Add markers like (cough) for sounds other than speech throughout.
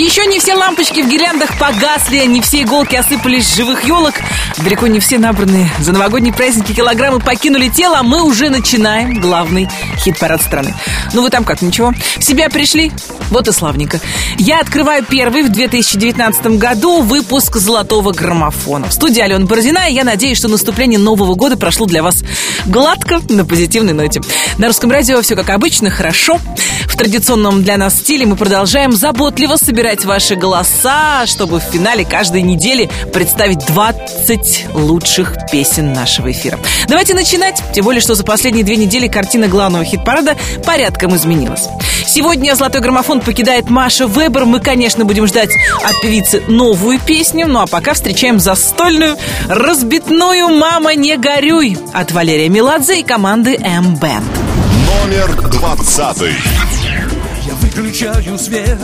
Еще не все лампочки в гирляндах погасли, не все иголки осыпались с живых елок. Далеко не все набранные за новогодние праздники килограммы покинули тело, а мы уже начинаем главный хит-парад страны. Ну вы там как, ничего? В себя пришли? Вот и славненько. Я открываю первый в 2019 году выпуск «Золотого граммофона». В студии Алена Бородина, и я надеюсь, что наступление Нового года прошло для вас гладко, на позитивной ноте. На русском радио все как обычно, хорошо. В традиционном для нас стиле мы продолжаем заботливо собирать ваши голоса, чтобы в финале каждой недели представить 20 лучших песен нашего эфира. Давайте начинать, тем более, что за последние две недели картина главного хит-парада порядком изменилась. Сегодня «Золотой граммофон» покидает Маша Вебер. Мы, конечно, будем ждать от певицы новую песню, ну а пока встречаем застольную, разбитную «Мама, не горюй» от Валерия Меладзе и команды M-Band. Номер двадцатый. Я выключаю свет,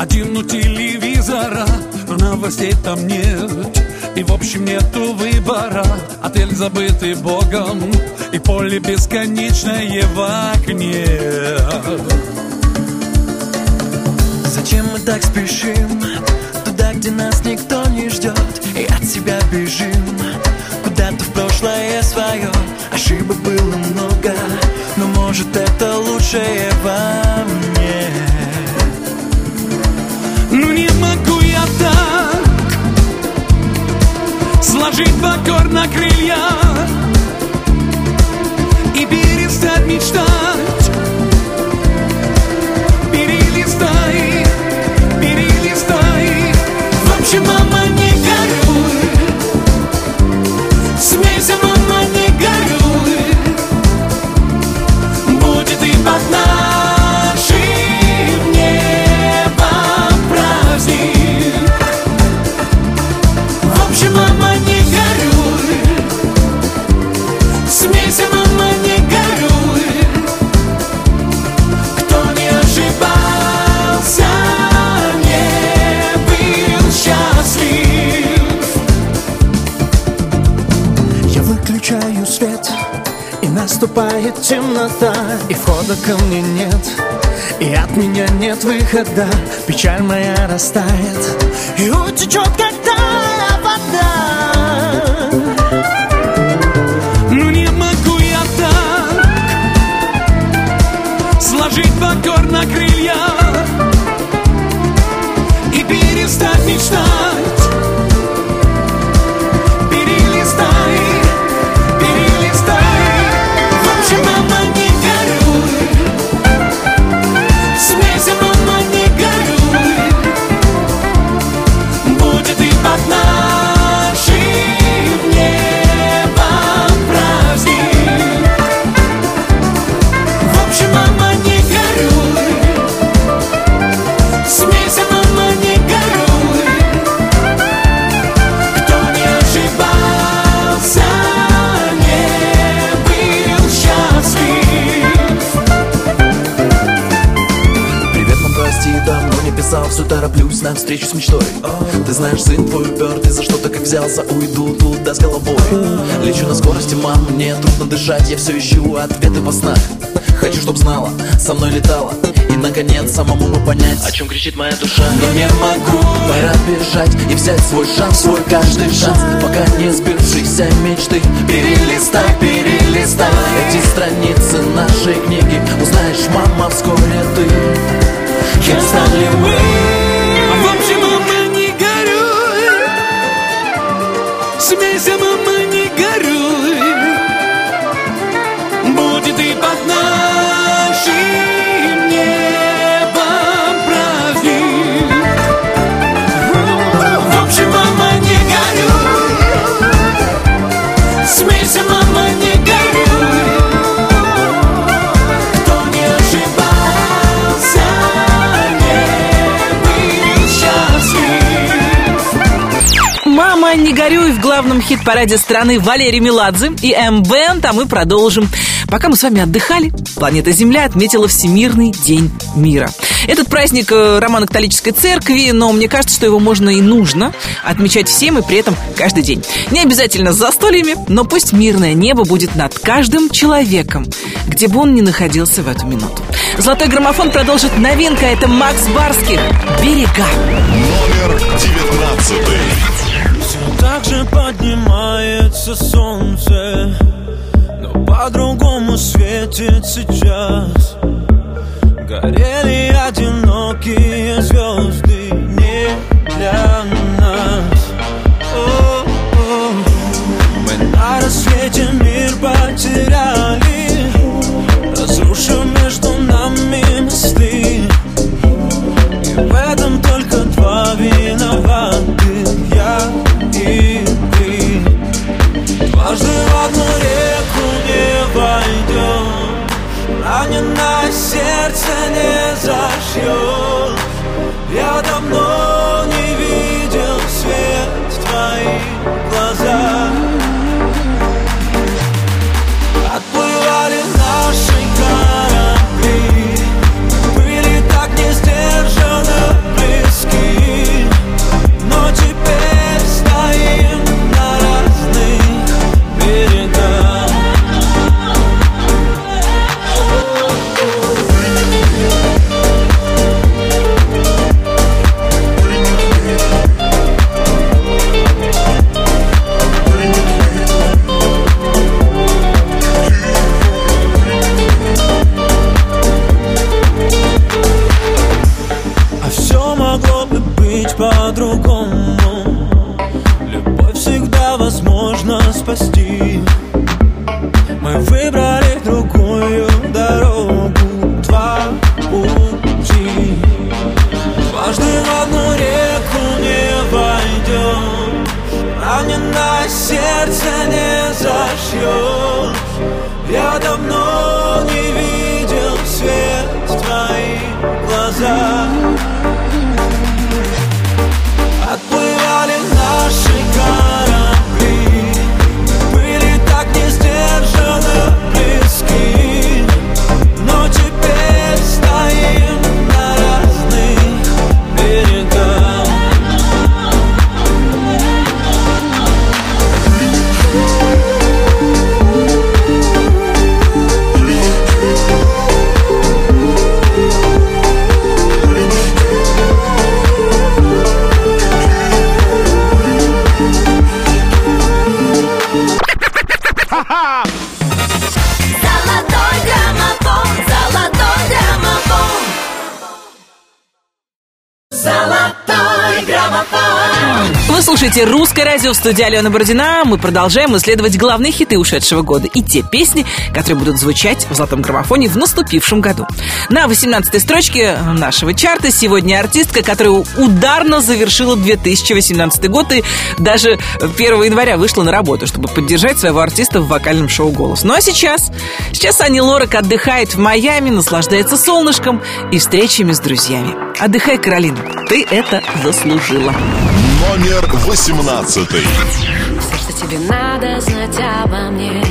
один у телевизора, но новостей там нет. И в общем нету выбора. Отель забытый богом И поле бесконечное в окне. Зачем мы так спешим? Туда, где нас никто не ждет И от себя бежим. Куда-то в прошлое свое Ошибок было много. Но может это лучшее во мне Сложить покорно крылья И перестать мечтать. Перелистай, перелистай. В общем, счастлив Я выключаю свет И наступает темнота И входа ко мне нет И от меня нет выхода Печаль моя растает И утечет, как встречу с мечтой. Ты знаешь, сын твой упертый За что-то как взялся, уйду туда с головой. Лечу на скорости, мам, мне трудно дышать Я все ищу ответы во снах Хочу, чтоб знала, со мной летала И, наконец, самому бы понять О чем кричит моя душа. Но не могу, пора бежать И взять свой шанс, свой каждый шанс. Пока не сбившиеся мечты. Перелистай, перелистай. Эти страницы нашей книги. Узнаешь, мама, вскоре ты. Кем стали мы Смейся, мама, не главном хит-параде страны Валерий Меладзе и М-Бенд, а мы продолжим. Пока мы с вами отдыхали, планета Земля отметила Всемирный день мира. Этот праздник э, романо-католической церкви, но мне кажется, что его можно и нужно отмечать всем и при этом каждый день. Не обязательно с застольями, но пусть мирное небо будет над каждым человеком, где бы он ни находился в эту минуту. Золотой граммофон продолжит новинка. Это Макс Барских «Берега». Номер девятнадцатый. Все так же поднимается солнце Но по-другому светит сейчас Горели одинокие звезды не для нас. О-о. Мы на рассвете мир потеряли 求 слушаете «Русское радио» в студии Алена Бородина. Мы продолжаем исследовать главные хиты ушедшего года и те песни, которые будут звучать в «Золотом граммофоне» в наступившем году. На 18-й строчке нашего чарта сегодня артистка, которая ударно завершила 2018 год и даже 1 января вышла на работу, чтобы поддержать своего артиста в вокальном шоу «Голос». Ну а сейчас? Сейчас Ани Лорак отдыхает в Майами, наслаждается солнышком и встречами с друзьями. Отдыхай, Каролина, ты это заслужила. Номер восемнадцатый. Все, что тебе надо знать обо мне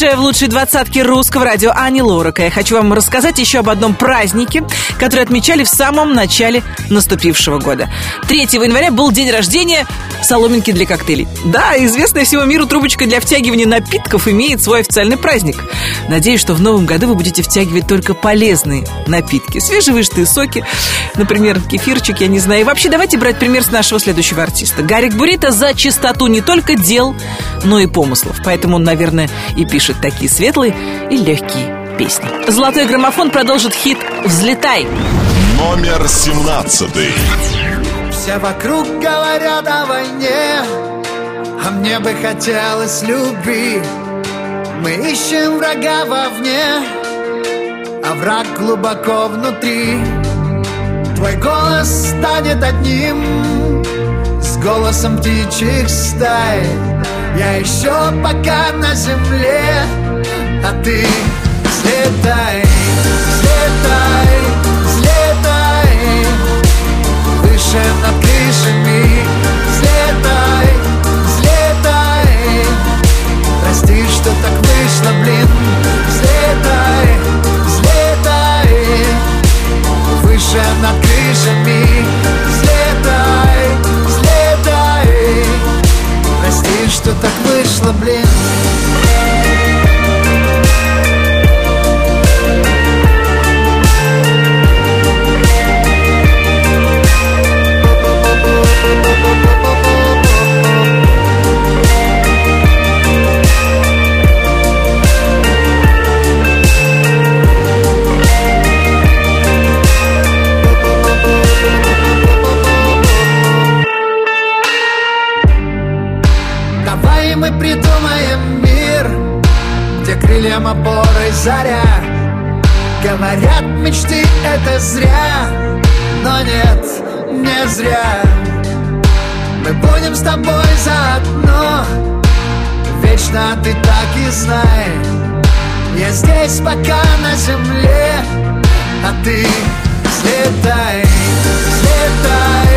Сумасшедшая в лучшей двадцатке русского радио Ани Лорака. Я хочу вам рассказать еще об одном празднике, который отмечали в самом начале наступившего года. 3 января был день рождения соломинки для коктейлей. Да, известная всему миру трубочка для втягивания напитков имеет свой официальный праздник. Надеюсь, что в новом году вы будете втягивать только полезные напитки. Свежевыжатые соки, например, кефирчик, я не знаю. И вообще давайте брать пример с нашего следующего артиста. Гарик Бурита за чистоту не только дел, но и помыслов. Поэтому он, наверное, и пишет такие светлые и легкие песни. Золотой граммофон продолжит хит «Взлетай». Номер семнадцатый. Все вокруг говорят о войне, а мне бы хотелось любви. Мы ищем врага вовне, а враг глубоко внутри. Твой голос станет одним с голосом птичьих стай. Я еще пока на земле, а ты взлетай, взлетай, взлетай. Выше над крышами Взлетай, взлетай. Прости, что так вышло, блин. Взлетай, взлетай. Выше над крышами Взлетай, Что так вышло, блин заря. Говорят, мечты это зря, но нет, не зря. Мы будем с тобой заодно, вечно ты так и знай. Я здесь пока на земле, а ты взлетай, взлетай,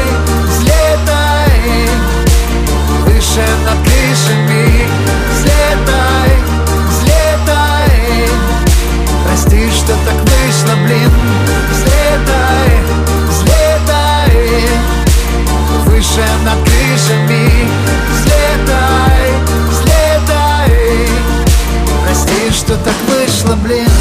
взлетай. Выше над крышами взлетай Прости, что так вышло, блин. Взлетай, взлетай. Выше над крышами. Взлетай, взлетай. Прости, что так вышло, блин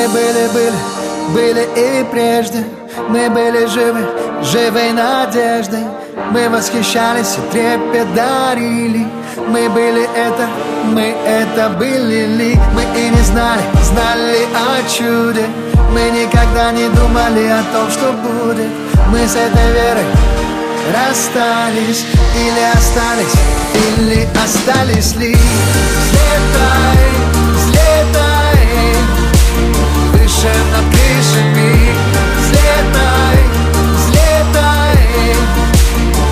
Мы были, были, были и прежде. Мы были живы, живой надеждой. Мы восхищались и трепет дарили. Мы были это, мы это были. Ли Мы и не знали, знали о чуде. Мы никогда не думали о том, что будет. Мы с этой верой расстались Или остались, или остались ли? Взлетай, взлетай Над крышами Взлетай, взлетай.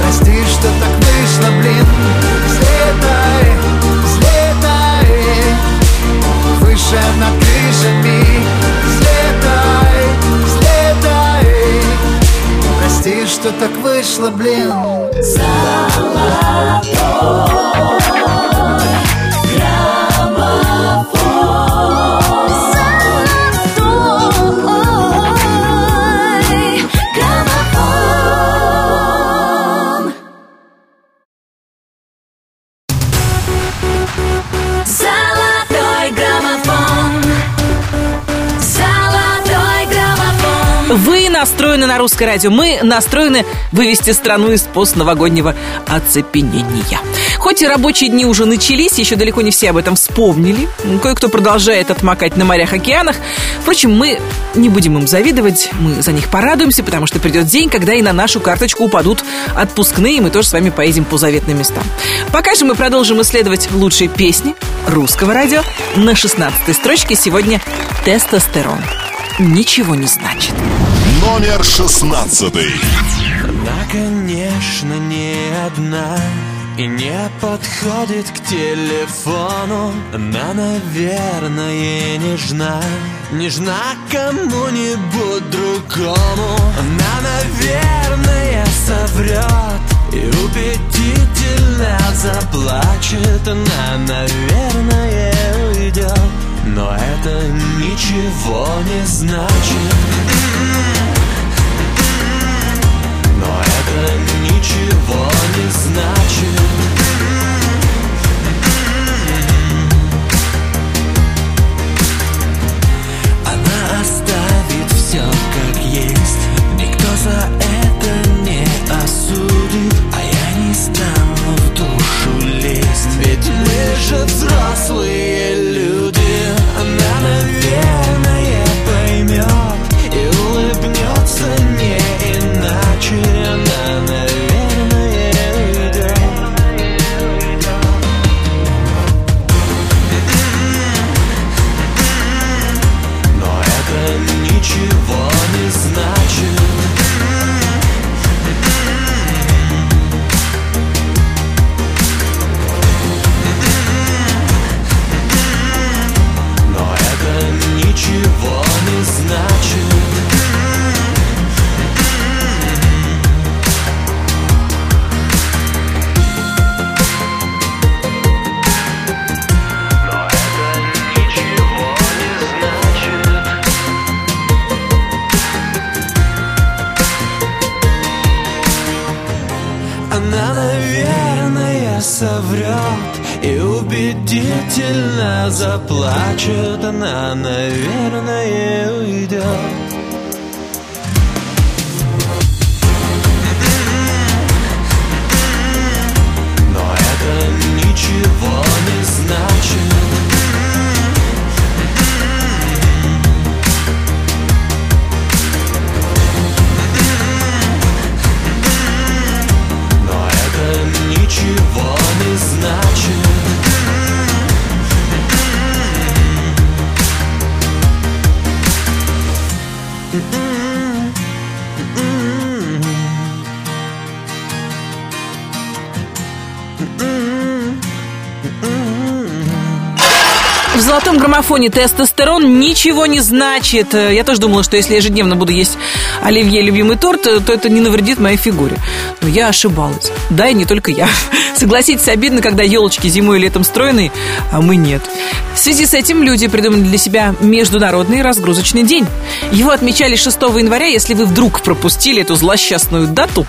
Прости, что так вышло, блин. Взлетай, взлетай. Выше над крышами Взлетай, взлетай. Прости, что так вышло, блин. Золотой настроены на русское радио. Мы настроены вывести страну из постновогоднего оцепенения. Хоть и рабочие дни уже начались, еще далеко не все об этом вспомнили. Кое-кто продолжает отмокать на морях, океанах. Впрочем, мы не будем им завидовать, мы за них порадуемся, потому что придет день, когда и на нашу карточку упадут отпускные, и мы тоже с вами поедем по заветным местам. Пока же мы продолжим исследовать лучшие песни русского радио. На 16 строчке сегодня «Тестостерон». Ничего не значит. Номер шестнадцатый. Она, конечно, не одна И не подходит к телефону. Она, наверное, нежна. Нежна кому-нибудь другому. Она, наверное, соврет И убедительно заплачет. Она, наверное, уйдет Но это ничего не значит ничего не значит граммофоне тестостерон ничего не значит. Э, Я тоже думала, что если ежедневно буду есть оливье любимый торт, э, то это не навредит моей фигуре. Но я ошибалась. Да, и не только я. (laughs) Согласитесь, обидно, когда елочки зимой и летом стройные, а мы нет. В связи с этим люди придумали для себя Международный разгрузочный день. Его отмечали 6 января. Если вы вдруг пропустили эту злосчастную дату,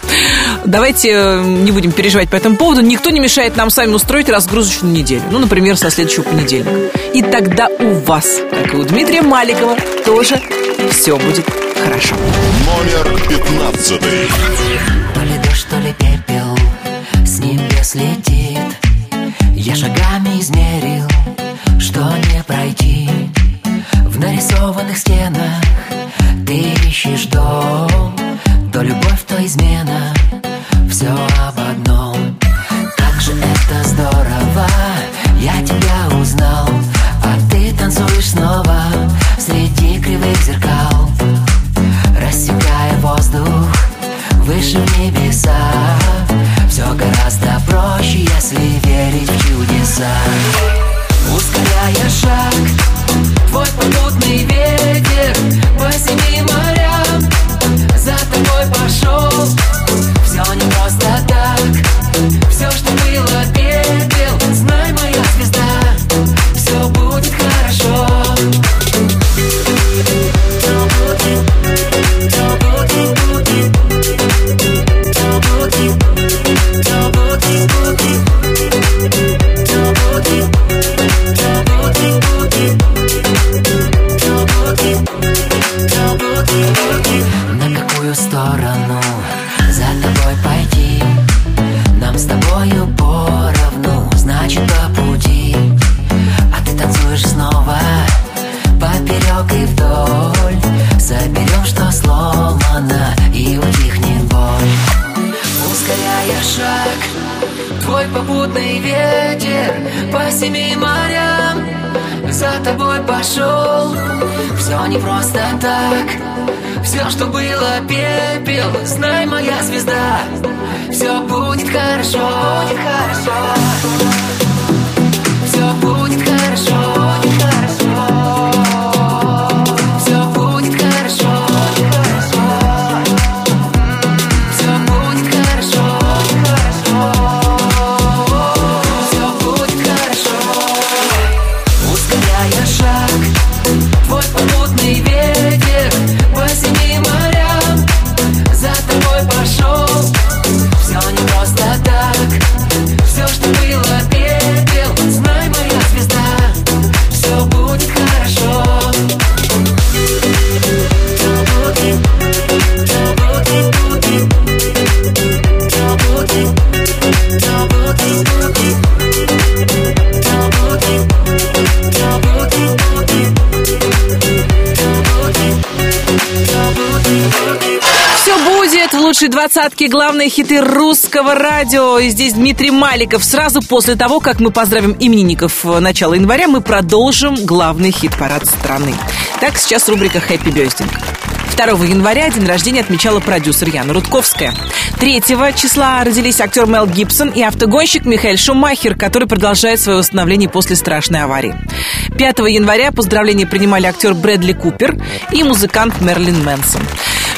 давайте э, не будем переживать по этому поводу. Никто не мешает нам с вами устроить разгрузочную неделю. Ну, например, со следующего понедельника. И тогда у вас, как и у Дмитрия Маликова, тоже все будет хорошо. Номер пятнадцатый. То ли дождь, то ли пепел час летит Я шагами измерил, пройти В нарисованных стенах. Ты ищешь дом То любовь, то измена. Все об одном. Как же это здорово Я тебя узнал. А ты танцуешь снова Среди кривых зеркал. Рассекая воздух Выше в небеса. Все гораздо проще, если верить в чудеса Ускоряя шаг Твой попутный ветер По семи морям. За тобой пошел Все не просто так. Все, что было пепел Все, что было пепел. Знай, моя звезда Все будет хорошо. Будет хорошо. Все будет хорошо лучшей двадцатке главные хиты русского радио. И здесь Дмитрий Маликов. Сразу после того, как мы поздравим именинников э, начала января, мы продолжим главный хит-парад страны. Так, сейчас рубрика «Хэппи Бёздинг». 2 января день рождения отмечала продюсер Яна Рудковская. 3 числа родились актер Мел Гибсон и автогонщик Михаил Шумахер, который продолжает свое восстановление после страшной аварии. 5 января поздравления принимали актер Брэдли Купер и музыкант Мерлин Мэнсон.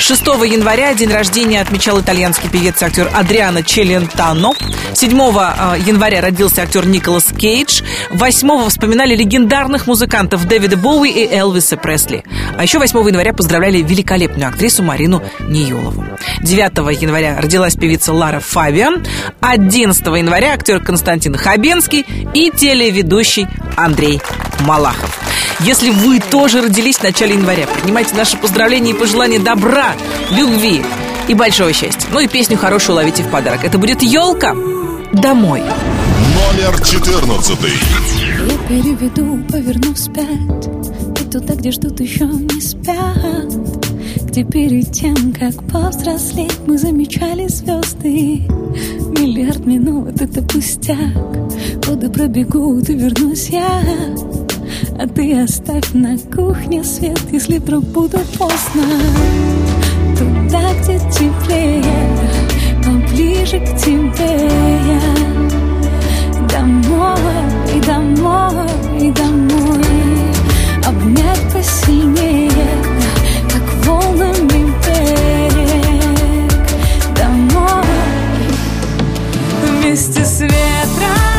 6 января день рождения отмечал итальянский певец и актер Адриано Челентано. 7 января родился актер Николас Кейдж. 8 вспоминали легендарных музыкантов Дэвида Боуи и Элвиса Пресли. А еще 8 января поздравляли великолепную актрису Марину Ниелову. 9 января родилась певица Лара Фабиан. 11 января актер Константин Хабенский и телеведущий Андрей Малахов. Если вы тоже родились в начале января, принимайте наши поздравления и пожелания добра, любви и большого счастья. Ну и песню хорошую ловите в подарок. Это будет елка домой. Номер 14. Я переведу, поверну вспять И туда, где ждут еще не спят Где перед тем, как повзрослеть Мы замечали звезды Миллиард минут — это пустяк Годы пробегут и вернусь я А ты оставь на кухне свет Если вдруг буду поздно Туда, где теплее Поближе к тебе я. Домой, и домой, и домой. Обнять посильнее, как волнами берег Домой, вместе с ветром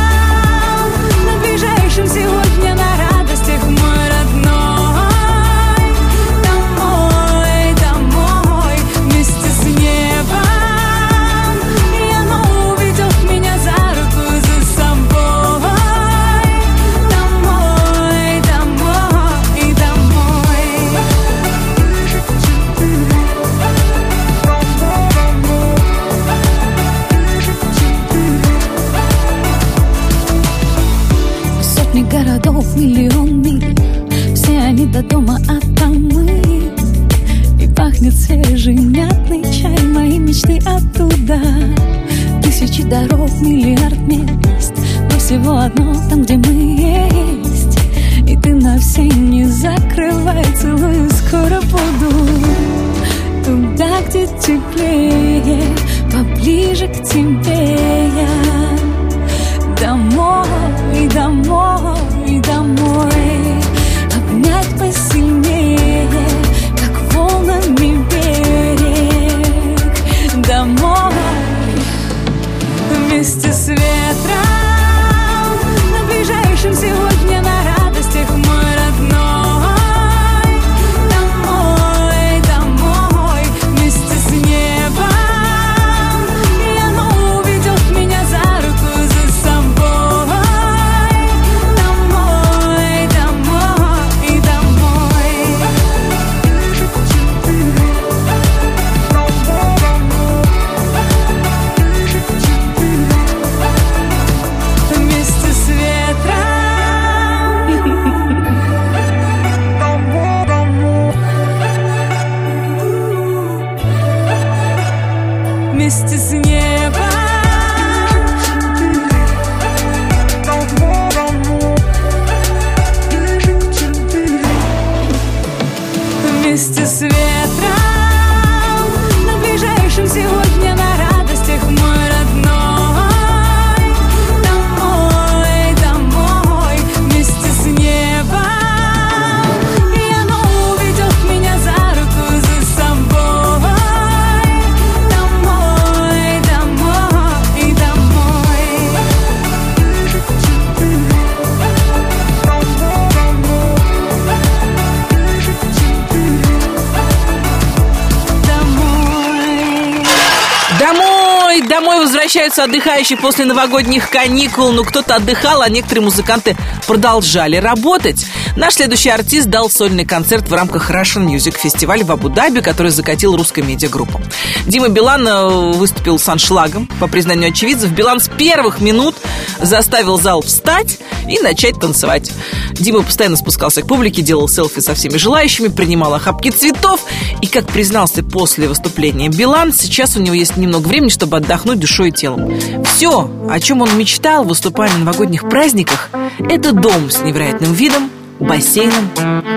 возвращаются отдыхающие после новогодних каникул. Ну, кто-то отдыхал, а некоторые музыканты продолжали работать. Наш следующий артист дал сольный концерт в рамках Russian Music Festival в Абу-Даби, который закатил русская медиагруппа. Дима Билан э, выступил с аншлагом. По признанию очевидцев, Билан с первых минут заставил зал встать и начать танцевать. Дима постоянно спускался к публике, делал селфи со всеми желающими, принимал охапки цветов. И, как признался после выступления Билан, сейчас у него есть немного времени, чтобы отдохнуть душой и телом. Все, о чем он мечтал, выступая на новогодних праздниках, это дом с невероятным видом, бассейном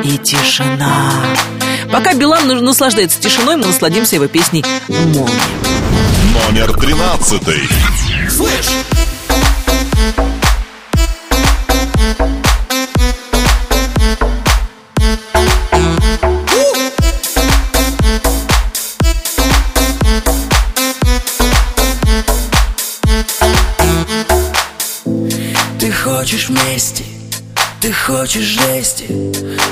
и тишина. Пока Билан наслаждается тишиной, мы насладимся его песней «Молния». Номер тринадцатый. Слышь! Хочешь мести, ты хочешь жести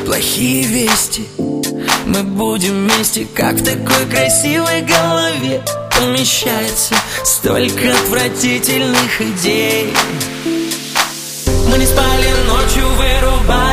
Плохие вести. Мы будем вместе, как в такой красивой голове. Помещается столько отвратительных идей. Мы не спали ночью, вырубает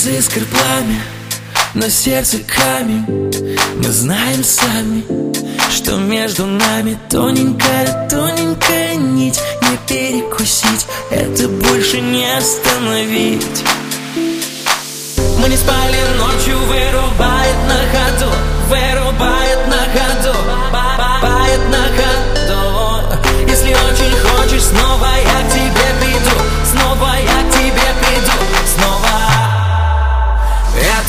Из искр пламя, на сердце камень. Мы знаем сами, что между нами Тоненькая, тоненькая нить. Не перекусить, это больше не остановить. Мы не спали ночью, вырубает на ходу Вырубает на ходу, бает на ходу. Если очень хочешь, снова я к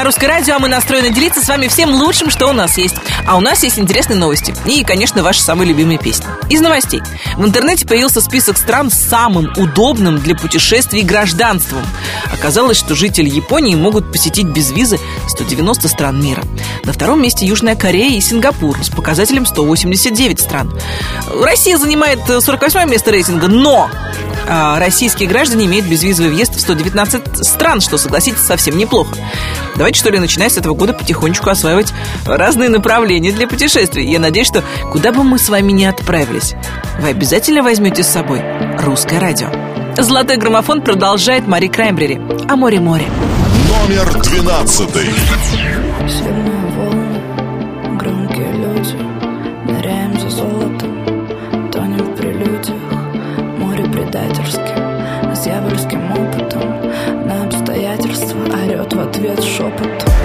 На русское радио, а мы настроены делиться с вами всем лучшим, что у нас есть. А у нас есть интересные новости. И, конечно, ваши самые любимые песни. Из новостей. В интернете появился список стран с самым удобным для путешествий гражданством. Оказалось, что жители Японии могут посетить без визы 190 стран мира. На втором месте Южная Корея и Сингапур с показателем 189 стран. Россия занимает 48 место рейтинга, но российские граждане имеют безвизовый въезд в 119 стран, что, согласитесь, совсем неплохо. Давайте, что ли, начиная с этого года потихонечку осваивать разные направления для путешествий. Я надеюсь, что куда бы мы с вами ни отправились, вы обязательно возьмете с собой русское радио. Золотой граммофон продолжает Мари Краймбрери. А море-море. Номер двенадцатый. Орет в ответ шепот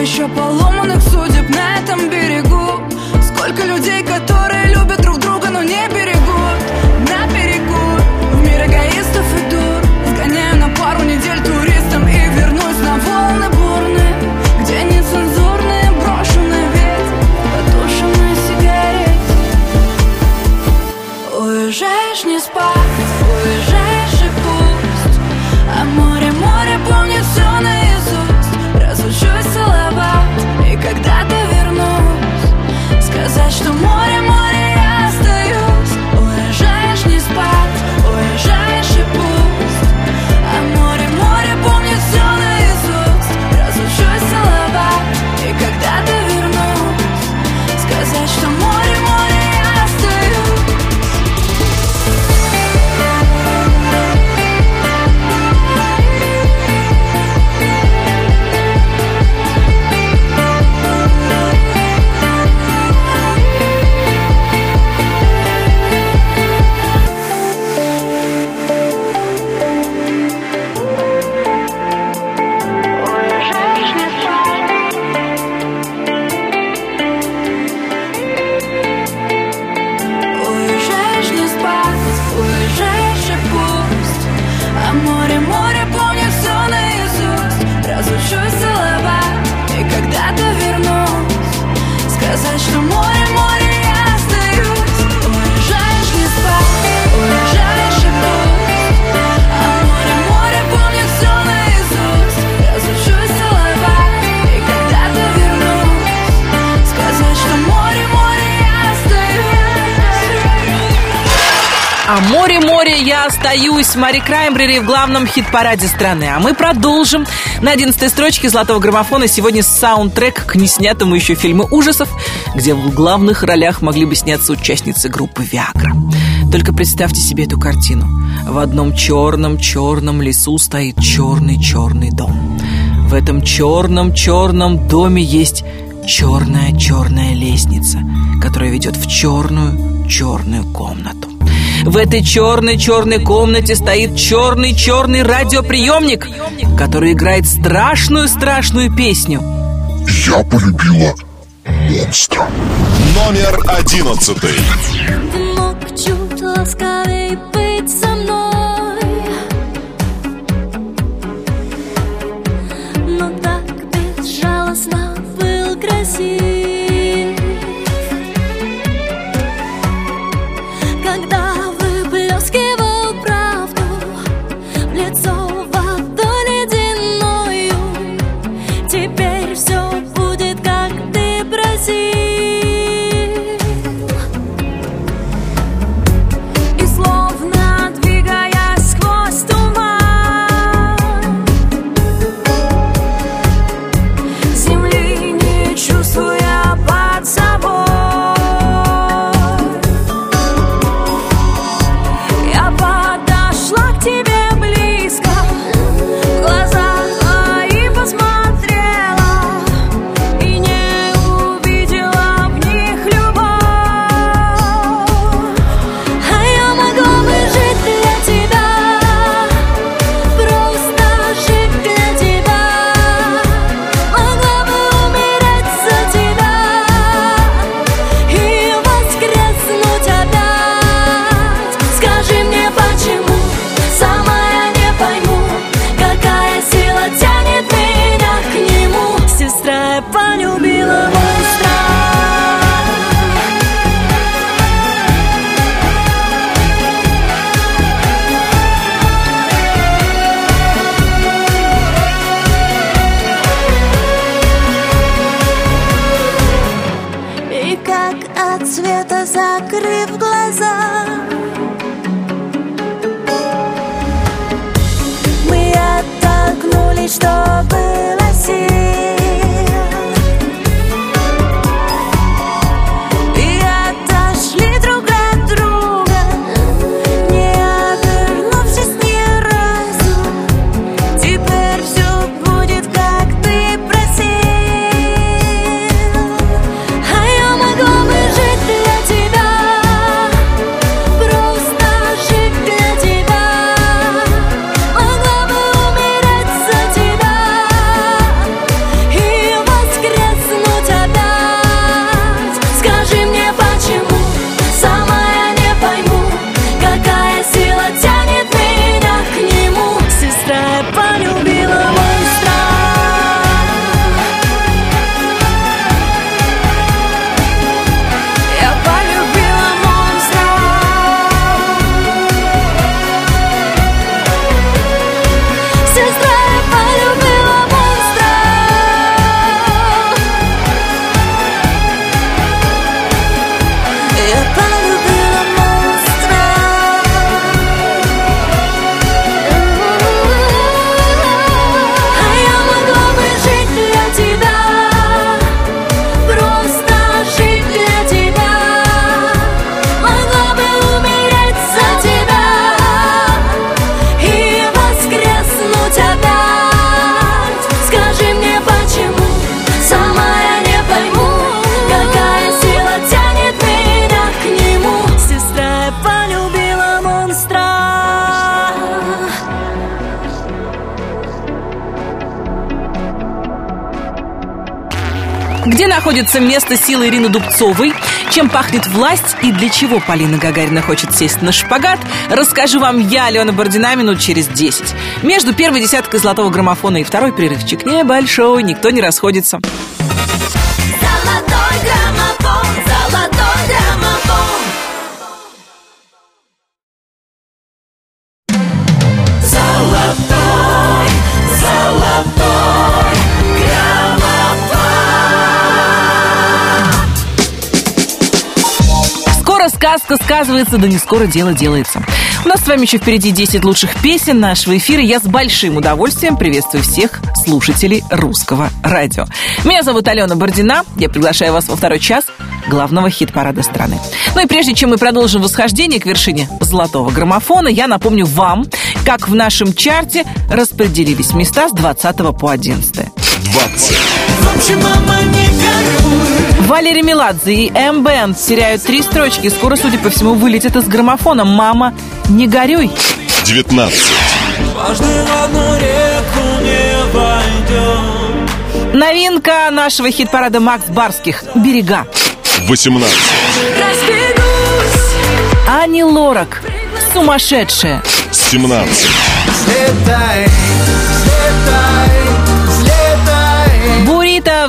Еще поломанных судеб на этом берегу? Сколько людей, которые остаюсь» Мари Краймбрери в главном хит-параде страны. А мы продолжим. На одиннадцатой строчке «Золотого граммофона» сегодня саундтрек к неснятому еще фильму ужасов, где в главных ролях могли бы сняться участницы группы «Виагра». Только представьте себе эту картину. В одном черном-черном лесу стоит черный-черный дом. В этом черном-черном доме есть черная-черная лестница, которая ведет в черную-черную комнату. В этой черной-черной комнате стоит черный-черный радиоприемник, который играет страшную-страшную песню. Я полюбила монстра. Номер одиннадцатый. Ты мог чуть ласкавей быть со мной находится место силы Ирины Дубцовой? Чем пахнет власть и для чего Полина Гагарина хочет сесть на шпагат? Расскажу вам я, Алена Бородина, минут через 10. Между первой десяткой золотого граммофона и второй перерывчик небольшой, никто не расходится. Сказка сказывается, да не скоро дело делается. У нас с вами еще впереди 10 лучших песен нашего эфира. Я с большим удовольствием приветствую всех слушателей русского радио. Меня зовут Алена Бордина. Я приглашаю вас во второй час главного хит-парада страны. Ну и прежде чем мы продолжим восхождение к вершине золотого граммофона, я напомню вам, как в нашем чарте распределились места с 20 по 11. 20. Валерий Меладзе и М-Бенд теряют три строчки. Скоро, судя по всему, вылетят из граммофона. «Мама, не горюй». 19. Новинка нашего хит-парада Макс Барских «Берега». 18. Ани Лорак «Сумасшедшая». 17. Взлетай, взлетай,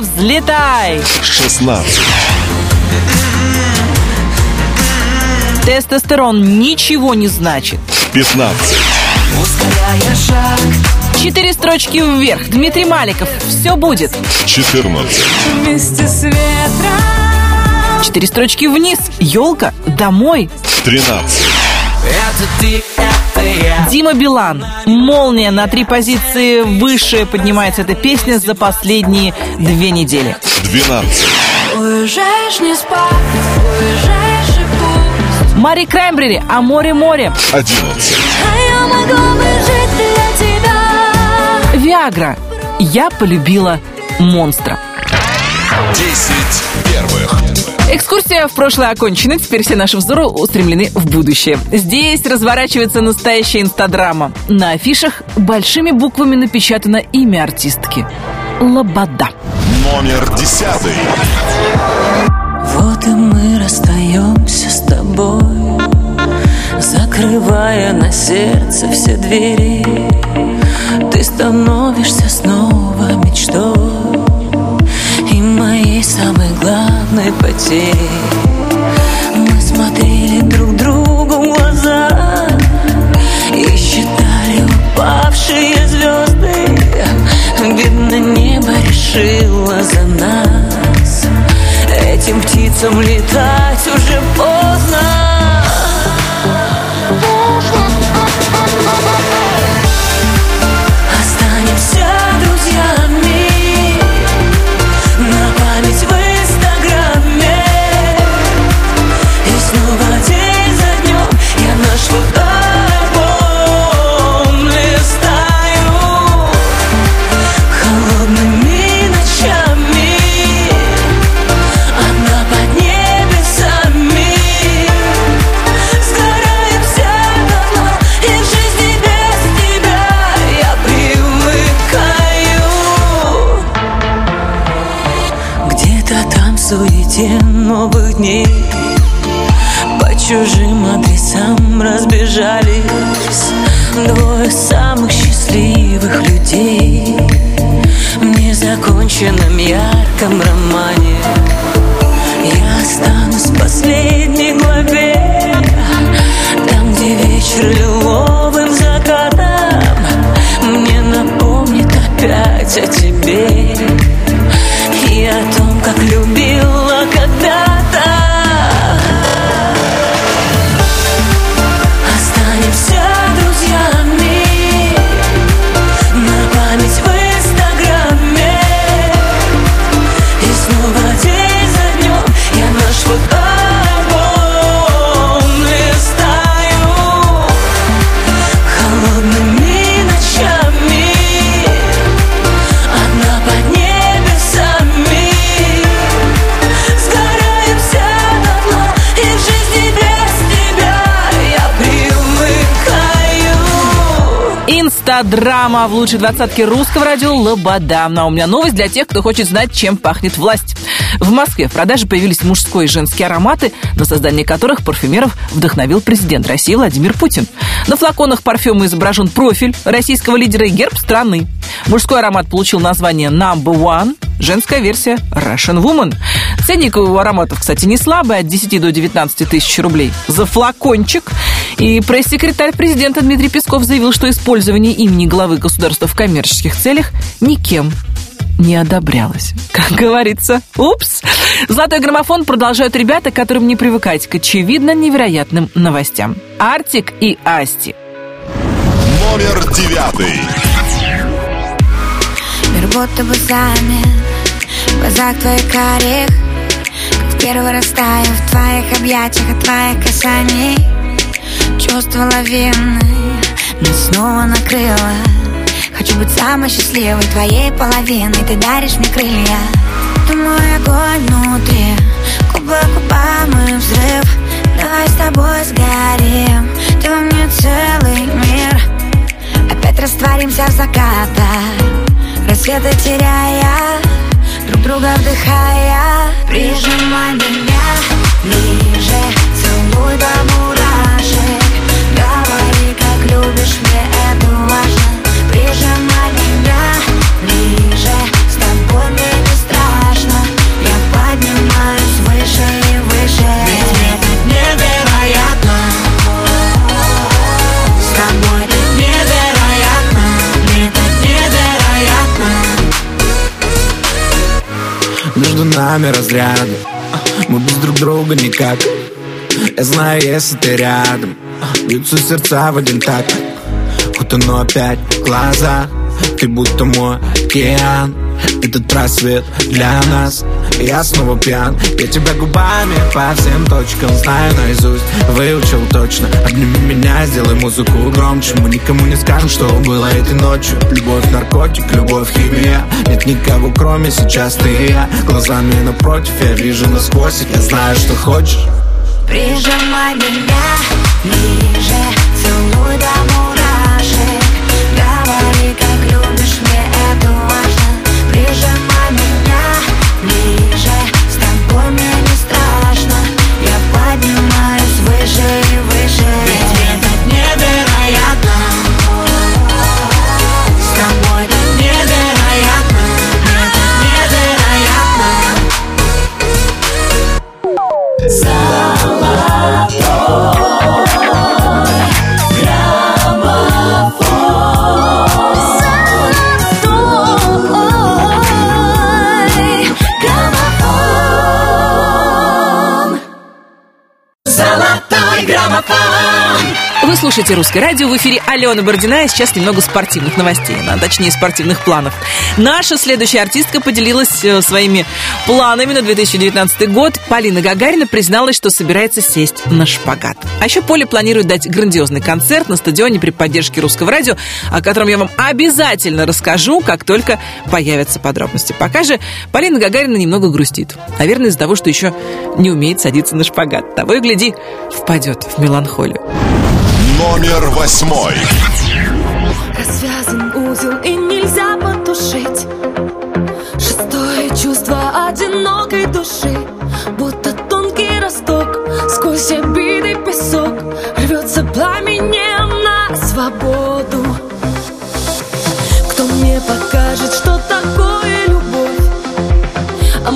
взлетай. 16. Тестостерон ничего не значит. 15. Ускоряя шаг Четыре строчки вверх. Дмитрий Маликов. Все будет. 14. Вместе с ветром Четыре строчки вниз. Елка. Домой. 13. Это ты, это я Дима Билан. Молния на три позиции выше поднимается эта песня за последние две недели. 12. Уезжаешь не спать, уезжаешь и пусть Мари Краймбрери. А море море. 11. А я могла бы жить для тебя Виагра. Я полюбила монстра. 10 первых. Экскурсия в прошлое окончена, теперь все наши взоры устремлены в будущее. Здесь разворачивается настоящая инстадрама. На афишах большими буквами напечатано имя артистки. Лобода. Номер 10. Вот и мы расстаемся с тобой, Закрывая на сердце все двери. Ты становишься снова мечтой моей самой главной потерей. Мы смотрели друг другу в глаза И считали упавшие звезды Видно, небо решило за нас Этим птицам летать уже поздно Инстадрама в лучшей двадцатке русского радио «Лобода». Ну, а у меня новость для тех, кто хочет знать, чем пахнет власть. В Москве в продаже появились мужской и женские ароматы, на создание которых парфюмеров вдохновил президент России Владимир Путин. На флаконах парфюма изображен профиль российского лидера и герб страны. Мужской аромат получил название Number One, женская версия Russian Woman. Ценник у ароматов, кстати, не слабый, от 10 до 19 тысяч рублей за флакончик. И пресс-секретарь президента Дмитрий Песков заявил, что использование имени главы государства в коммерческих целях никем не одобрялось. (laughs) Как говорится, упс. Золотой граммофон продолжают ребята, которым не привыкать к очевидно невероятным новостям. Артик и Асти. Номер девятый. Мир будто бы замер В глазах твоих карих Как в первый раз таю в твоих объятиях От твоих касаний Чувство лавины Нас снова накрыло Хочу быть самой счастливой твоей половиной. Ты даришь мне крылья. Ты мой огонь внутри. Губы губам и взрыв. Давай с тобой сгорим. Ты во мне целый мир. Опять растворимся в закатах. Рассветы теряя Друг друга вдыхая. Прижимай меня ближе. Целуй до мурашек. Говори, как любишь, мне это важно Прижимай меня ближе С тобой не страшно. Я поднимаюсь выше и выше. Ведь мне невероятно. С тобой так невероятно. Мне невероятно. Между нами разряды. Мы без друг друга никак. Я знаю, если ты рядом. Бьются сердца в один такт Утону опять глаза. Ты будто мой океан. Этот просвет для нас. Я снова пьян. Я тебя губами по всем точкам Знаю наизусть, выучил точно. Обними меня, сделай музыку громче. Мы никому не скажем, что было этой ночью. Любовь, наркотик, любовь, химия. Нет никого, кроме сейчас ты и я. Глазами напротив, я вижу насквозь. Я знаю, что хочешь. Прижимай меня ближе Целуй до мурашек поднимаюсь слушаете «Русское радио». В эфире Алена Бородина. И сейчас немного спортивных новостей, а точнее спортивных планов. Наша следующая артистка поделилась э, своими планами на 2019 год. Полина Гагарина призналась, что собирается сесть на шпагат. А еще Поля планирует дать грандиозный концерт на стадионе при поддержке «Русского радио», о котором я вам обязательно расскажу, как только появятся подробности. Пока же Полина Гагарина немного грустит. Наверное, из-за того, что еще не умеет садиться на шпагат. Того и гляди, впадет в меланхолию. Номер восьмой. Развязан узел и нельзя потушить. Шестое чувство одинокой души. Будто тонкий росток Сквозь обиды песок. Рвется пламенем на свободу. Кто мне покажет, что такое любовь? А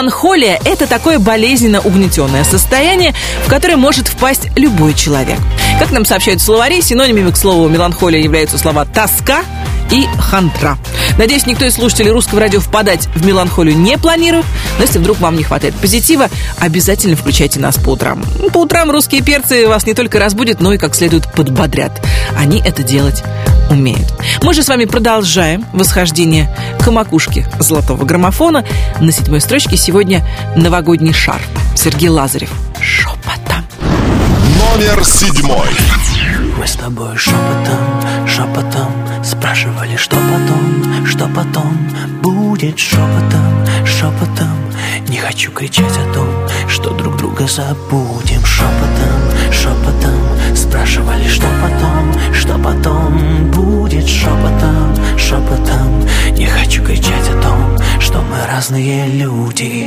Меланхолия это такое болезненно угнетенное состояние, в которое может впасть любой человек. Как нам сообщают словари, синонимами к слову меланхолия являются слова «тоска» и «хандра». Надеюсь, никто из слушателей русского радио впадать в меланхолию не планирует, но если вдруг вам не хватает позитива, обязательно включайте нас по утрам. По утрам русские перцы вас не только разбудят, но и как следует подбодрят. Они это делать умеют. Мы же с вами продолжаем восхождение к макушке золотого граммофона. На седьмой строчке сегодня новогодний шар. Сергей Лазарев. Шепотом. Номер седьмой. Мы с тобой шепотом, шепотом Спрашивали, что потом, что потом Будет шепотом, шепотом Не хочу кричать о том, что друг друга забудем. Шепотом, шепотом Спрашивали, что потом, что потом Будет шепотом, шепотом Не хочу кричать о том, что мы разные люди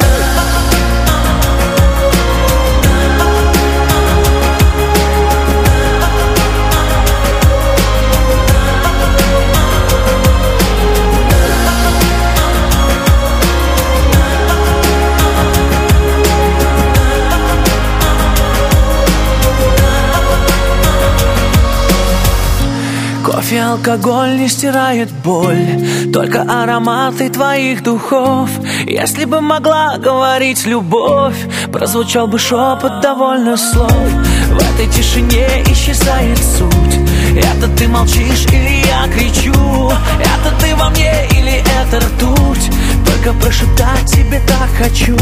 Кофе, алкоголь не стирает боль Только ароматы твоих духов. Если бы могла говорить любовь Прозвучал бы шепот довольно слов. В этой тишине исчезает суть. Это ты молчишь или я кричу? Это ты во мне или это ртуть? Только прошептать тебе так хочу.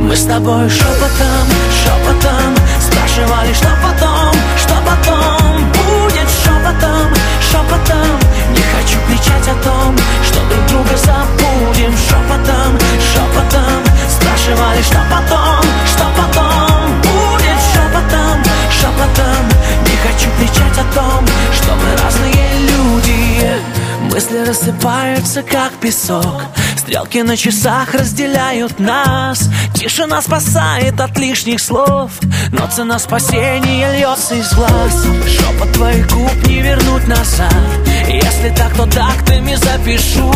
Мы с тобой шепотом, шепотом Спрашивали, что потом, что потом шепотом, шепотом. Не хочу кричать о том, что друг друга забудем. Шепотом, шепотом. Спрашивали, что потом, что потом? Будет шепотом, шепотом. Не хочу кричать о том, что мы разные люди Мысли рассыпаются, как песок. Стрелки на часах разделяют нас. Тишина спасает от лишних слов. Но цена спасения льется из глаз. Шепот твоих губ не вернуть назад. Если так, то тактами запишу.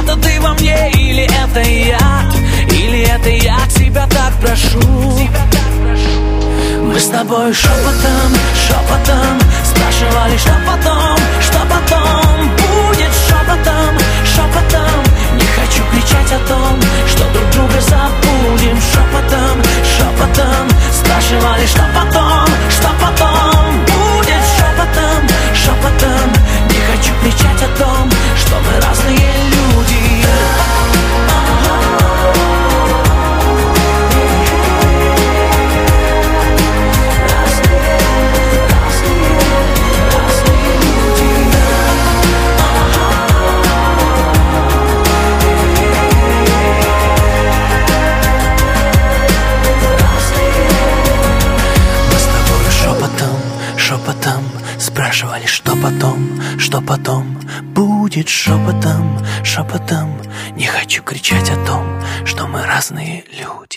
Это ты во мне или это я? Или это я тебя так прошу? Мы с тобой шепотом, шепотом Спрашивали, что потом кричать о том, что друг друга забудем. Шепотом, шепотом Спрашивали, что потом, потом, что потом Будет шепотом, шепотом. Не хочу кричать о том, что мы разные люди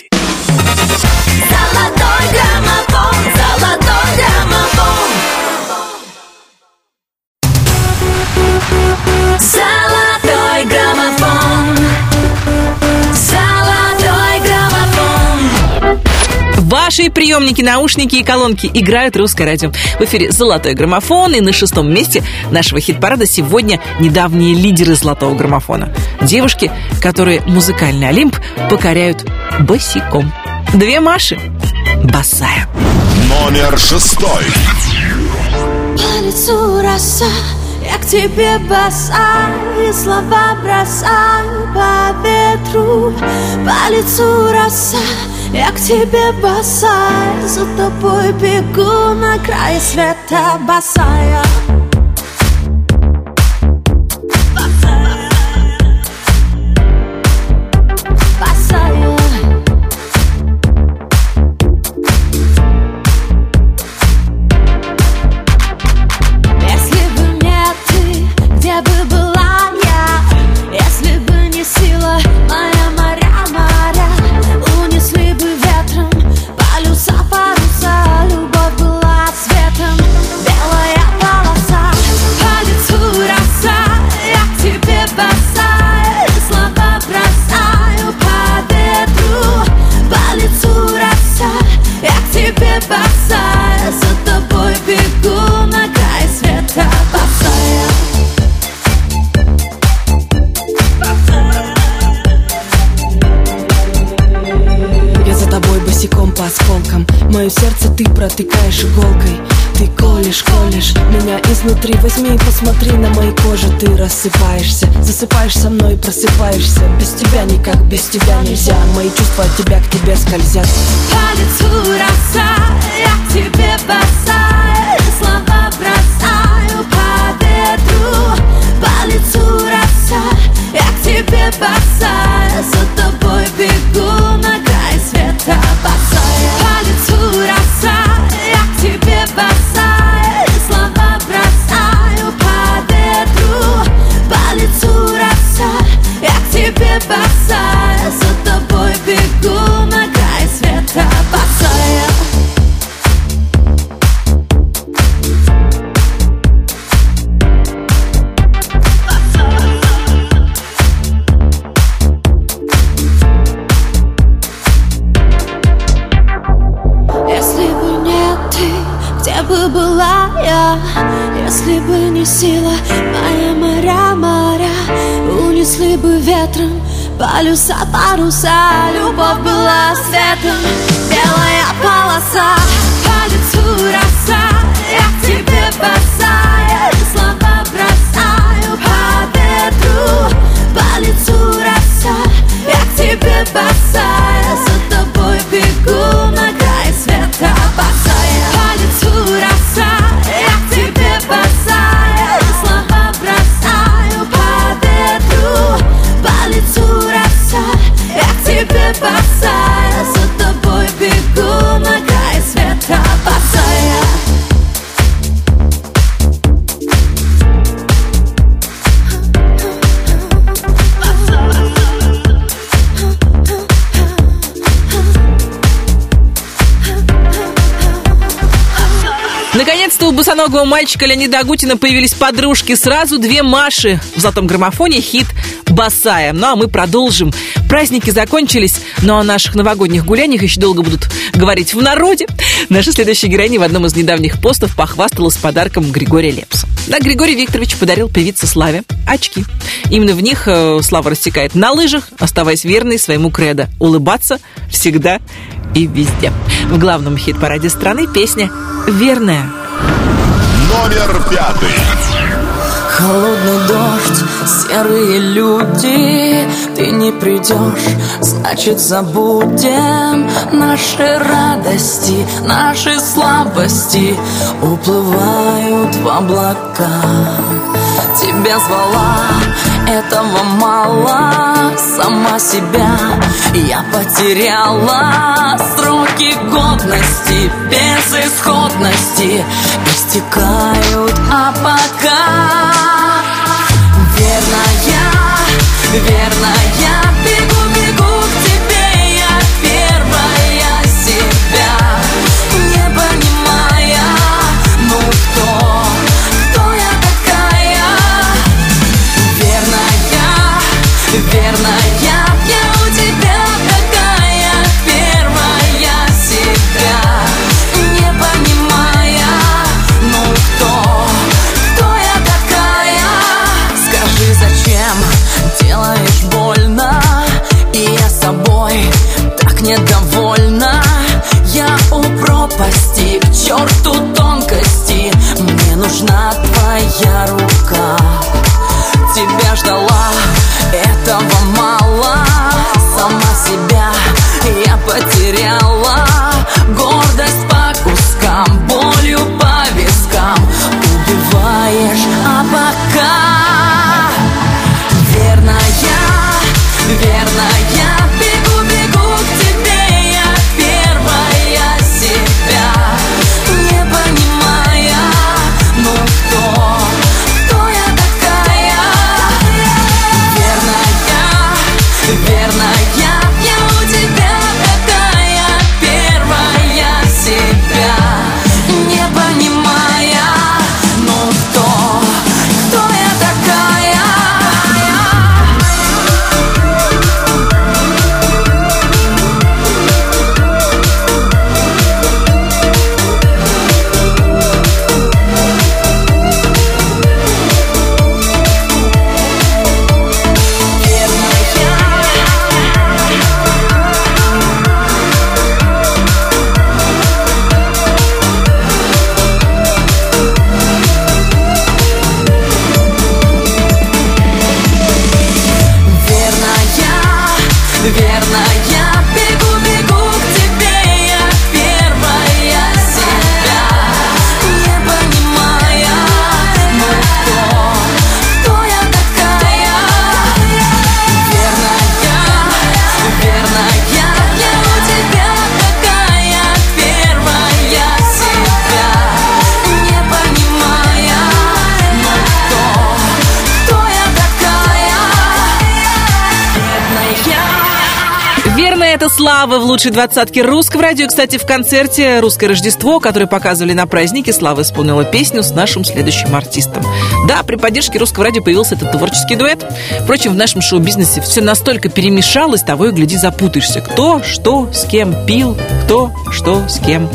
Ваши приемники, наушники и колонки играют русское радио. В эфире «Золотой граммофон» и на шестом месте нашего хит-парада сегодня недавние лидеры «Золотого граммофона». Девушки, которые музыкальный Олимп покоряют босиком. Две Маши. Босая. Номер шестой. По лицу роса Я к тебе босая, слова бросаю по ветру По лицу роса Я к тебе босая, за тобой бегу на край света босая протыкаешь иголкой. Ты колешь, колешь меня изнутри. Возьми и посмотри на моей коже. Ты рассыпаешься, засыпаешь со мной просыпаешься. Без тебя никак, без тебя нельзя. Мои чувства от тебя к тебе скользят. По лицу роса, я к тебе босая Слова бросаю по ветру. По лицу роса, я к тебе босая ветром полюса, паруса Любовь была светом, белая полоса По лицу роса, я к тебе босая Слова бросаю по ветру. По лицу роса, я к тебе босая За тобой бегу босая За тобой бегу на край света босая Наконец-то у босоногого мальчика Леонида Агутина появились подружки. Сразу две Маши. В золотом граммофоне хит «Босая». Ну а мы продолжим. Праздники закончились, но о наших новогодних гуляниях еще долго будут говорить в народе. Наша следующая героиня в одном из недавних постов похвасталась подарком Григория Лепса. Да, Григорий Викторович подарил певице Славе очки. Именно в них э, Слава растекает на лыжах, оставаясь верной своему кредо. Улыбаться всегда и везде. В главном хит-параде страны песня «Верная». Номер пятый. Холодный дождь, серые люди Ты не придешь, значит забудем Наши радости, наши слабости. Уплывают в облака Тебя звала, этого мало. Сама себя я потеряла. Сроки годности, безысходности Истекают, а пока Верная, верная спасти К черту тонкости. Мне нужна твоя рука. Тебя ждала Слава в лучшей двадцатке русского радио. Кстати, в концерте «Русское Рождество», который показывали на празднике, Слава исполнила песню с нашим следующим артистом. Да, при поддержке русского радио появился этот творческий дуэт. Впрочем, в нашем шоу-бизнесе все настолько перемешалось, того и гляди запутаешься. Кто, что, с кем пил, кто, что, с кем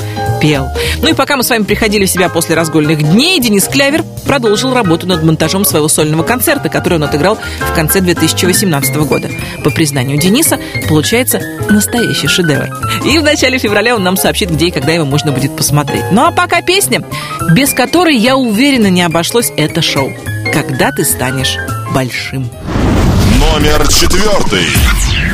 пел. Ну и пока мы с вами приходили в себя после разгульных дней, Денис Клявер продолжил работу над монтажом своего сольного концерта, который он отыграл в конце 2018 года. По признанию Дениса, получается настоящий шедевр. И в начале февраля он нам сообщит, где и когда его можно будет посмотреть. Ну а пока песня, без которой, я уверена, не обошлось это шоу. «Когда ты станешь большим». Номер четвертый.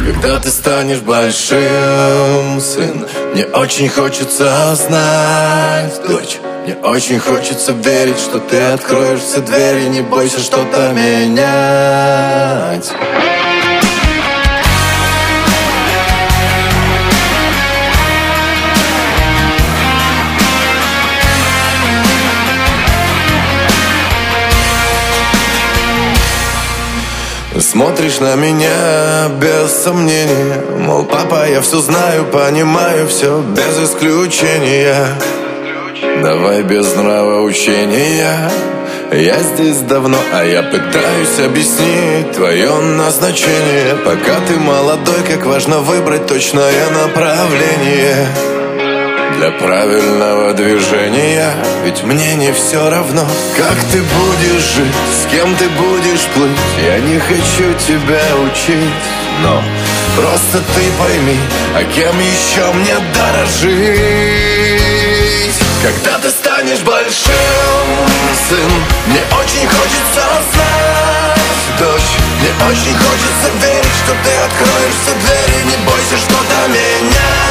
Когда ты станешь большим, сын Мне очень хочется знать, дочь Мне очень хочется верить, что ты откроешь все двери Не бойся что-то менять Смотришь на меня без сомнения Мол, папа, я все знаю, понимаю все без исключения. Давай без нравоучения Я здесь давно, а я пытаюсь объяснить Твое назначение. Пока ты молодой, как важно выбрать точное направление для правильного движения. Ведь мне не все равно, как ты будешь жить С кем ты будешь плыть. Я не хочу тебя учить Но просто ты пойми А кем еще мне дорожить Когда ты станешь большим, сын Мне очень хочется знать, дочь Мне очень хочется верить, что ты откроешь все двери Не бойся что-то менять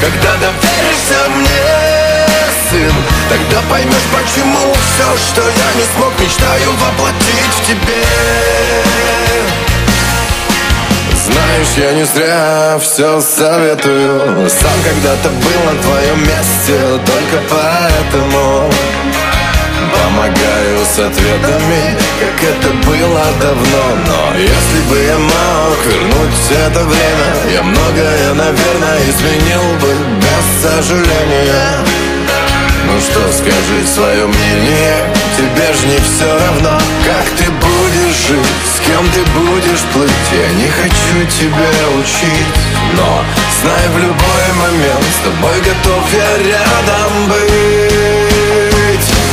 когда доверишься мне, сын Тогда поймешь, почему все, что я не смог Мечтаю воплотить в тебе. Знаешь, я не зря все советую. Сам когда-то был на твоем месте Только поэтому Помогаю с ответами, как это было давно. Но если бы я мог вернуть это время Я многое, наверное, изменил бы без сожаления. Ну что, скажи свое мнение Тебе ж не все равно, как ты будешь жить С кем ты будешь плыть? Я не хочу тебя учить Но знай в любой момент С тобой готов я рядом быть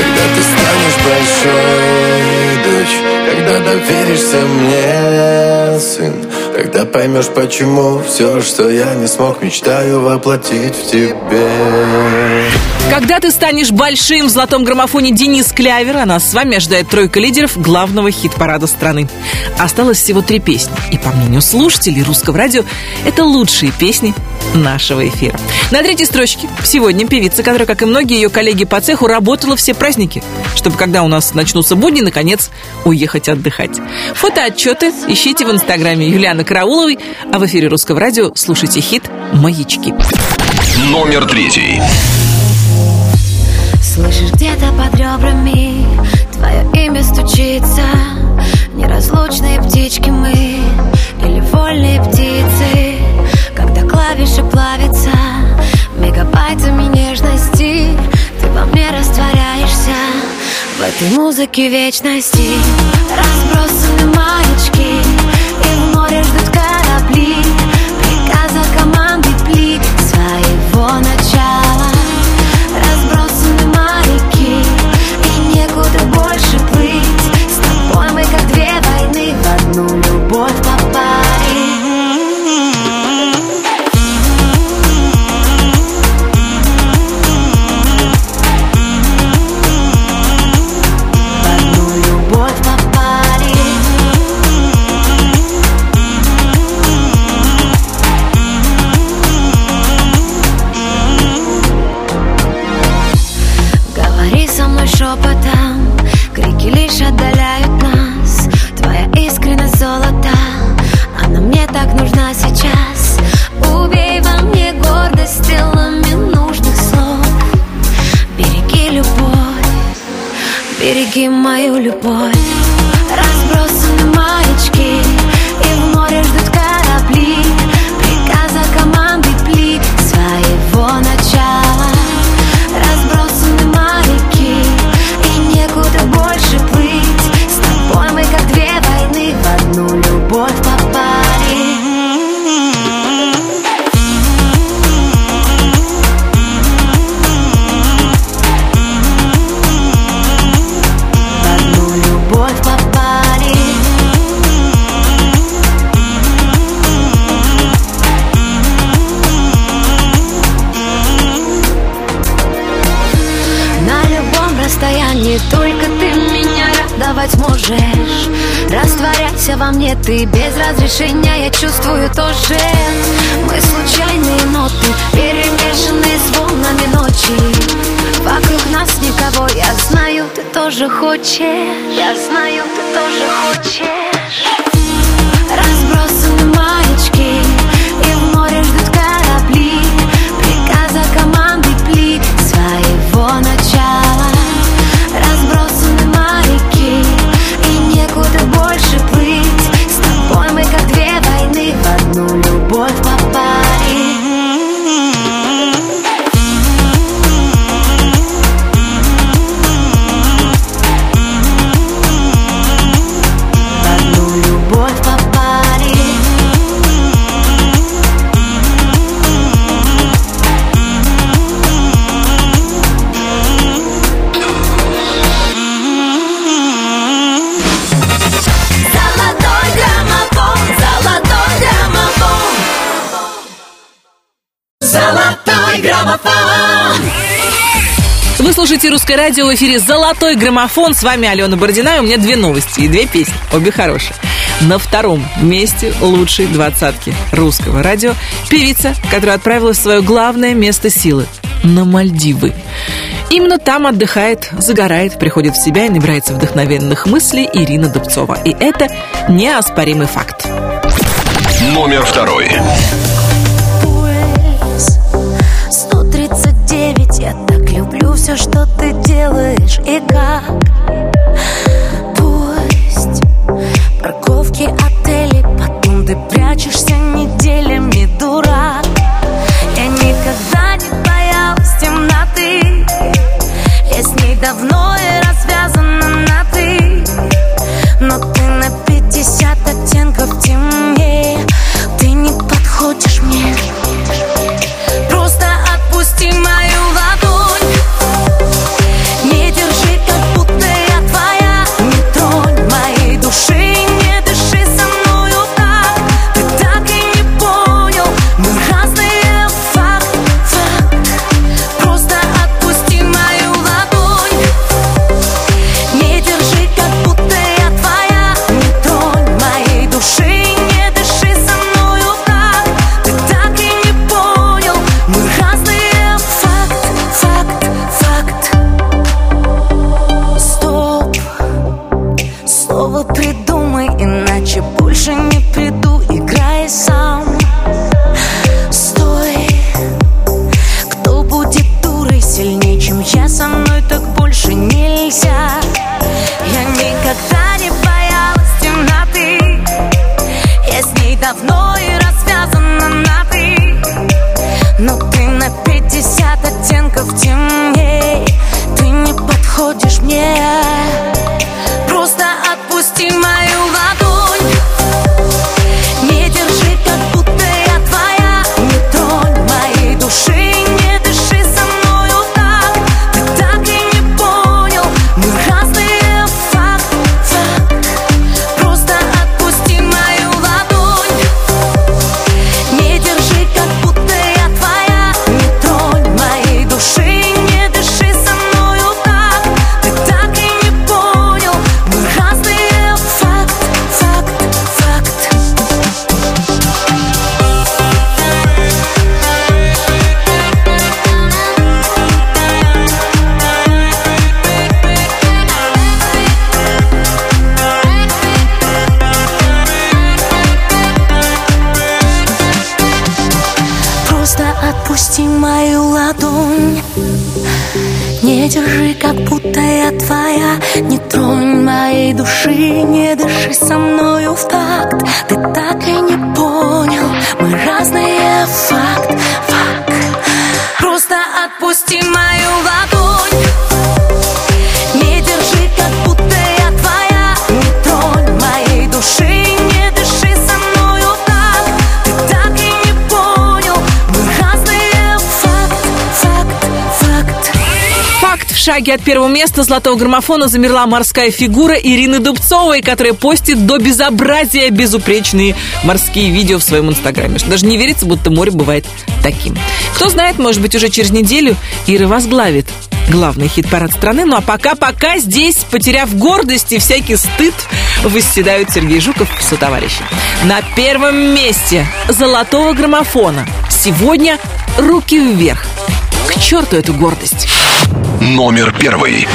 Когда ты станешь большой, дочь Когда доверишься мне, сын Тогда поймешь, почему все, что я не смог, мечтаю воплотить в тебе. Когда ты станешь большим в золотом граммофоне Денис Клявер, а нас с вами ожидает тройка лидеров главного хит-парада страны. Осталось всего три песни. И по мнению слушателей русского радио, это лучшие песни нашего эфира. На третьей строчке сегодня певица, которая, как и многие ее коллеги по цеху, работала все праздники, чтобы когда у нас начнутся будни, наконец уехать отдыхать. Фотоотчеты ищите в инстаграме Юлианы Карауловой, а в эфире русского радио слушайте хит «Маячки». Номер третий. Слышишь где-то под ребрами Твое имя стучится. Неразлучные птички мы Или вольные птицы? Когда клавиши плавятся Мегабайтами нежности Ты во мне растворяешься. В этой музыке вечности Разбросаны маячки Береги мою любовь Ты без разрешения. Я чувствую тоже Мы случайные ноты Перемешанные с волнами ночи. Вокруг нас никого. Я знаю, ты тоже хочешь. Я знаю, ты тоже хочешь слушаете «Русское радио» в эфире «Золотой граммофон». С вами Алена Бородина. И у меня две новости и две песни. Обе хорошие. На втором месте лучшей двадцатки русского радио певица, которая отправилась в свое главное место силы – на Мальдивы. Именно там отдыхает, загорает, приходит в себя и набирается вдохновенных мыслей Ирина Дубцова. И это неоспоримый факт. Номер второй. Все, что ты делаешь и как шаге от первого места золотого граммофона замерла морская фигура Ирины Дубцовой, которая постит до безобразия безупречные морские видео в своем инстаграме. Что даже не верится, будто море бывает таким. Кто знает, может быть, уже через неделю Ира возглавит главный хит-парад страны. Ну а пока-пока здесь, потеряв гордость и всякий стыд, восседают Сергей Жуков и сотоварищи. На первом месте золотого граммофона. Сегодня руки вверх. К черту эту гордость. Номер первый.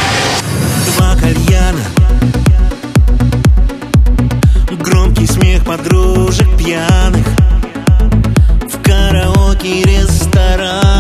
Два кальяна. Громкий смех подружек пьяных. В караоке ресторана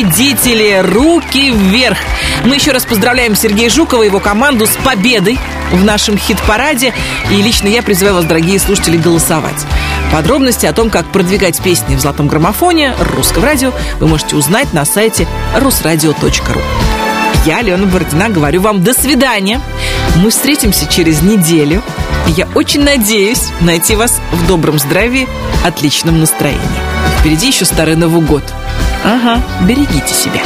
победители. Руки вверх. Мы еще раз поздравляем Сергея Жукова и его команду с победой в нашем хит-параде. И лично я призываю вас, дорогие слушатели, голосовать. Подробности о том, как продвигать песни в золотом граммофоне русского радио, вы можете узнать на сайте rusradio.ru. Я, Алена Бородина, говорю вам до свидания. Мы встретимся через неделю. Я очень надеюсь найти вас в добром здравии, отличном настроении. Впереди еще Старый Новый год. Ага, берегите себя.